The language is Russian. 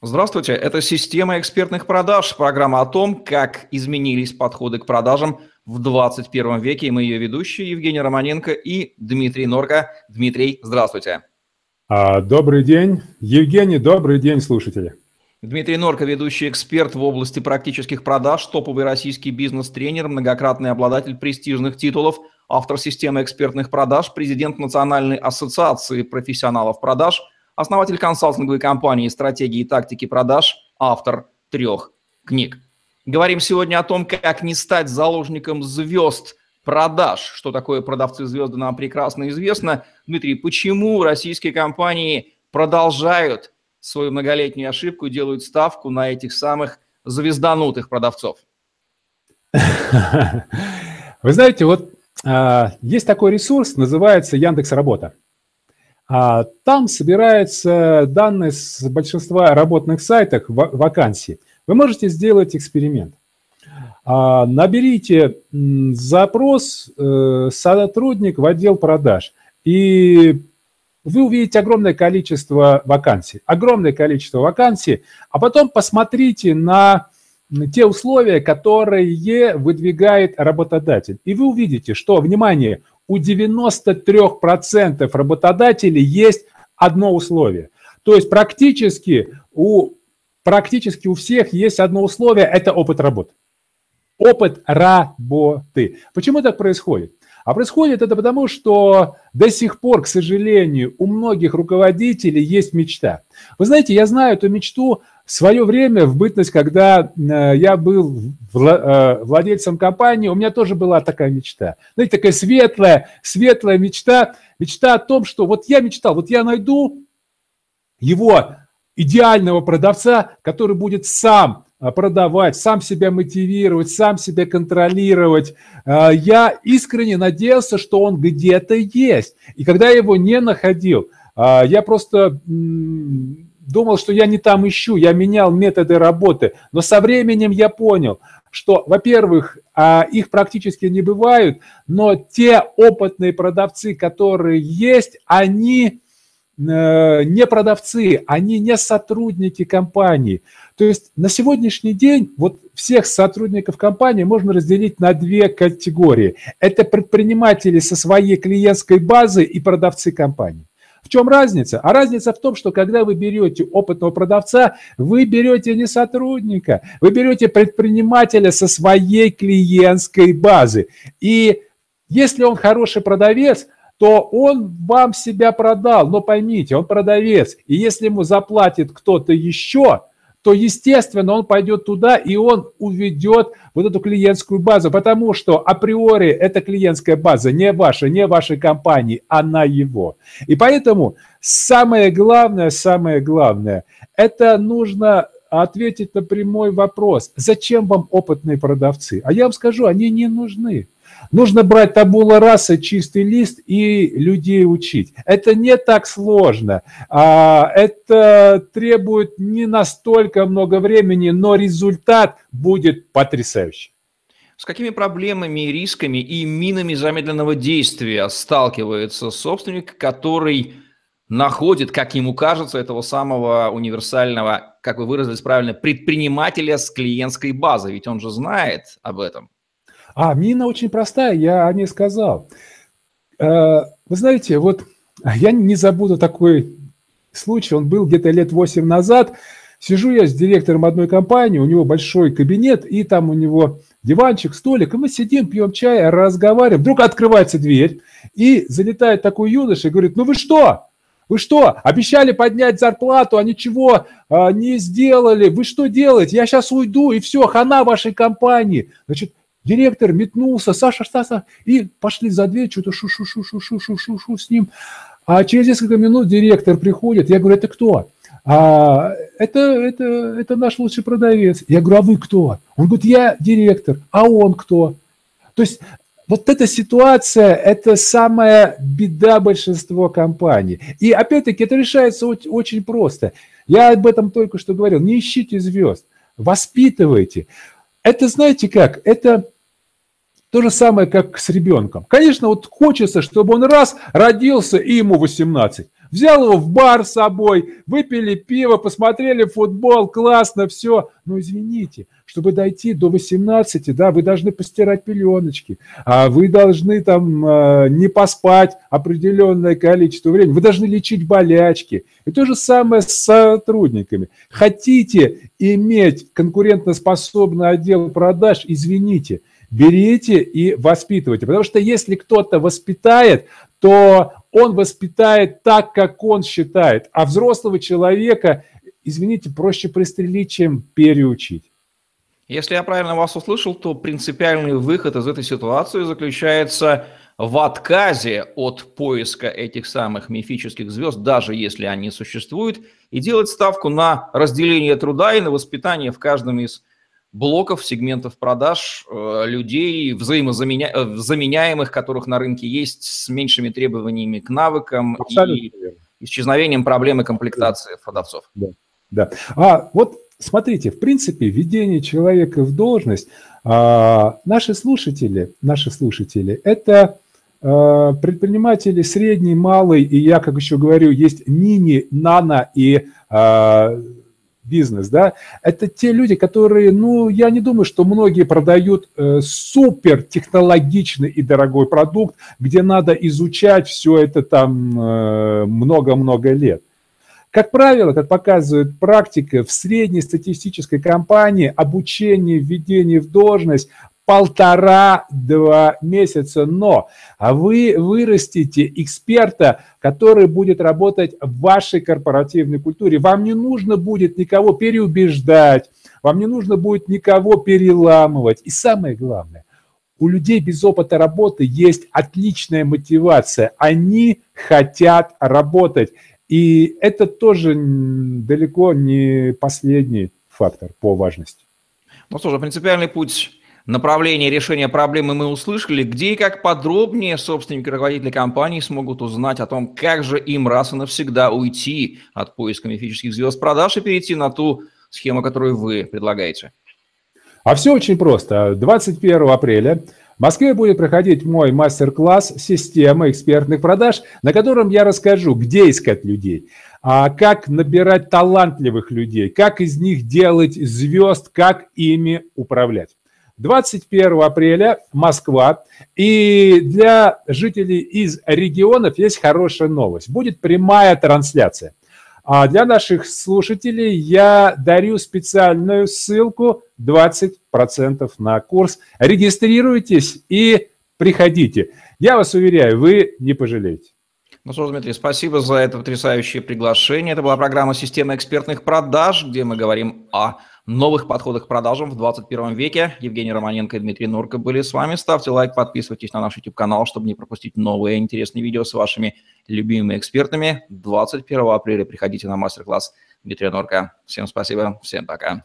Здравствуйте, это «Система экспертных продаж», программа о том, как изменились подходы к продажам в 21 веке. И мы ее ведущие Евгений Романенко и Дмитрий Норка. Дмитрий, здравствуйте. А, добрый день. Евгений, добрый день, слушатели. Дмитрий Норка, ведущий эксперт в области практических продаж, топовый российский бизнес-тренер, многократный обладатель престижных титулов, автор системы экспертных продаж, президент Национальной ассоциации профессионалов продаж – основатель консалтинговой компании «Стратегии и тактики продаж», автор трех книг. Говорим сегодня о том, как не стать заложником звезд продаж. Что такое продавцы звезды, нам прекрасно известно. Дмитрий, почему российские компании продолжают свою многолетнюю ошибку и делают ставку на этих самых звезданутых продавцов? Вы знаете, вот а, есть такой ресурс, называется Яндекс Работа. А там собираются данные с большинства работных сайтов вакансий. Вы можете сделать эксперимент. А, наберите запрос э, сотрудник в отдел продаж, и вы увидите огромное количество вакансий. Огромное количество вакансий, а потом посмотрите на те условия, которые выдвигает работодатель. И вы увидите, что, внимание, у 93% работодателей есть одно условие. То есть практически у, практически у всех есть одно условие – это опыт работы. Опыт работы. Почему так происходит? А происходит это потому, что до сих пор, к сожалению, у многих руководителей есть мечта. Вы знаете, я знаю эту мечту свое время, в бытность, когда э, я был э, владельцем компании, у меня тоже была такая мечта. Знаете, такая светлая, светлая мечта. Мечта о том, что вот я мечтал, вот я найду его идеального продавца, который будет сам э, продавать, сам себя мотивировать, сам себя контролировать. Я искренне надеялся, что он где-то есть. И когда я его не находил, я просто думал, что я не там ищу, я менял методы работы. Но со временем я понял, что, во-первых, а, их практически не бывают, но те опытные продавцы, которые есть, они э, не продавцы, они не сотрудники компании. То есть на сегодняшний день вот всех сотрудников компании можно разделить на две категории. Это предприниматели со своей клиентской базой и продавцы компании. В чем разница? А разница в том, что когда вы берете опытного продавца, вы берете не сотрудника, вы берете предпринимателя со своей клиентской базы. И если он хороший продавец, то он вам себя продал. Но поймите, он продавец. И если ему заплатит кто-то еще, то, естественно, он пойдет туда и он уведет вот эту клиентскую базу, потому что априори эта клиентская база не ваша, не вашей компании, она его. И поэтому самое главное, самое главное, это нужно ответить на прямой вопрос, зачем вам опытные продавцы? А я вам скажу, они не нужны. Нужно брать табула раса, чистый лист и людей учить. Это не так сложно. А, это требует не настолько много времени, но результат будет потрясающий. С какими проблемами, рисками и минами замедленного действия сталкивается собственник, который находит, как ему кажется, этого самого универсального, как вы выразились правильно, предпринимателя с клиентской базой? Ведь он же знает об этом. А, мина очень простая, я о ней сказал. Э, вы знаете, вот я не забуду такой случай, он был где-то лет 8 назад. Сижу я с директором одной компании, у него большой кабинет, и там у него диванчик, столик, и мы сидим, пьем чай, разговариваем. Вдруг открывается дверь, и залетает такой юноша и говорит, ну вы что? Вы что, обещали поднять зарплату, а ничего а, не сделали? Вы что делаете? Я сейчас уйду, и все, хана вашей компании. Значит, Директор метнулся, Саша, Саша, и пошли за дверь, что-то шу-шу-шу-шу-шу-шу-шу с ним. А через несколько минут директор приходит, я говорю, это кто? А, это, это, это наш лучший продавец. Я говорю, а вы кто? Он говорит, я директор. А он кто? То есть вот эта ситуация – это самая беда большинства компаний. И опять-таки это решается очень просто. Я об этом только что говорил. Не ищите звезд, воспитывайте. Это знаете как? Это то же самое, как с ребенком. Конечно, вот хочется, чтобы он раз родился и ему 18. Взял его в бар с собой, выпили пиво, посмотрели футбол, классно, все. Ну, извините, чтобы дойти до 18, да, вы должны постирать пеленочки, а вы должны там э, не поспать определенное количество времени, вы должны лечить болячки. И то же самое с сотрудниками. Хотите иметь конкурентоспособный отдел продаж, извините, берите и воспитывайте. Потому что если кто-то воспитает, то он воспитает так, как он считает. А взрослого человека, извините, проще пристрелить, чем переучить. Если я правильно вас услышал, то принципиальный выход из этой ситуации заключается в отказе от поиска этих самых мифических звезд, даже если они существуют, и делать ставку на разделение труда и на воспитание в каждом из блоков, сегментов продаж э, людей, взаимозаменяемых, которых на рынке есть, с меньшими требованиями к навыкам Абсолютно и исчезновением проблемы комплектации да. продавцов. Да, да. А вот смотрите, в принципе, введение человека в должность, а, наши слушатели, наши слушатели, это а, предприниматели средний, малый, и я, как еще говорю, есть мини, нано и а, бизнес, да, это те люди, которые, ну, я не думаю, что многие продают э, супер технологичный и дорогой продукт, где надо изучать все это там э, много-много э, лет. Как правило, как показывает практика, в средней статистической компании обучение, введение в должность полтора-два месяца, но вы вырастите эксперта, который будет работать в вашей корпоративной культуре. Вам не нужно будет никого переубеждать, вам не нужно будет никого переламывать. И самое главное, у людей без опыта работы есть отличная мотивация. Они хотят работать. И это тоже далеко не последний фактор по важности. Ну что же, принципиальный путь направление решения проблемы мы услышали. Где и как подробнее собственники руководители компании смогут узнать о том, как же им раз и навсегда уйти от поиска мифических звезд продаж и перейти на ту схему, которую вы предлагаете? А все очень просто. 21 апреля в Москве будет проходить мой мастер-класс «Система экспертных продаж», на котором я расскажу, где искать людей, а как набирать талантливых людей, как из них делать звезд, как ими управлять. 21 апреля Москва. И для жителей из регионов есть хорошая новость. Будет прямая трансляция. А для наших слушателей я дарю специальную ссылку 20% на курс. Регистрируйтесь и приходите. Я вас уверяю, вы не пожалеете. Ну что, Дмитрий, спасибо за это потрясающее приглашение. Это была программа «Система экспертных продаж», где мы говорим о новых подходах к продажам в 21 веке. Евгений Романенко и Дмитрий Норка были с вами. Ставьте лайк, подписывайтесь на наш YouTube-канал, чтобы не пропустить новые интересные видео с вашими любимыми экспертами. 21 апреля приходите на мастер-класс Дмитрия Норка. Всем спасибо, всем пока.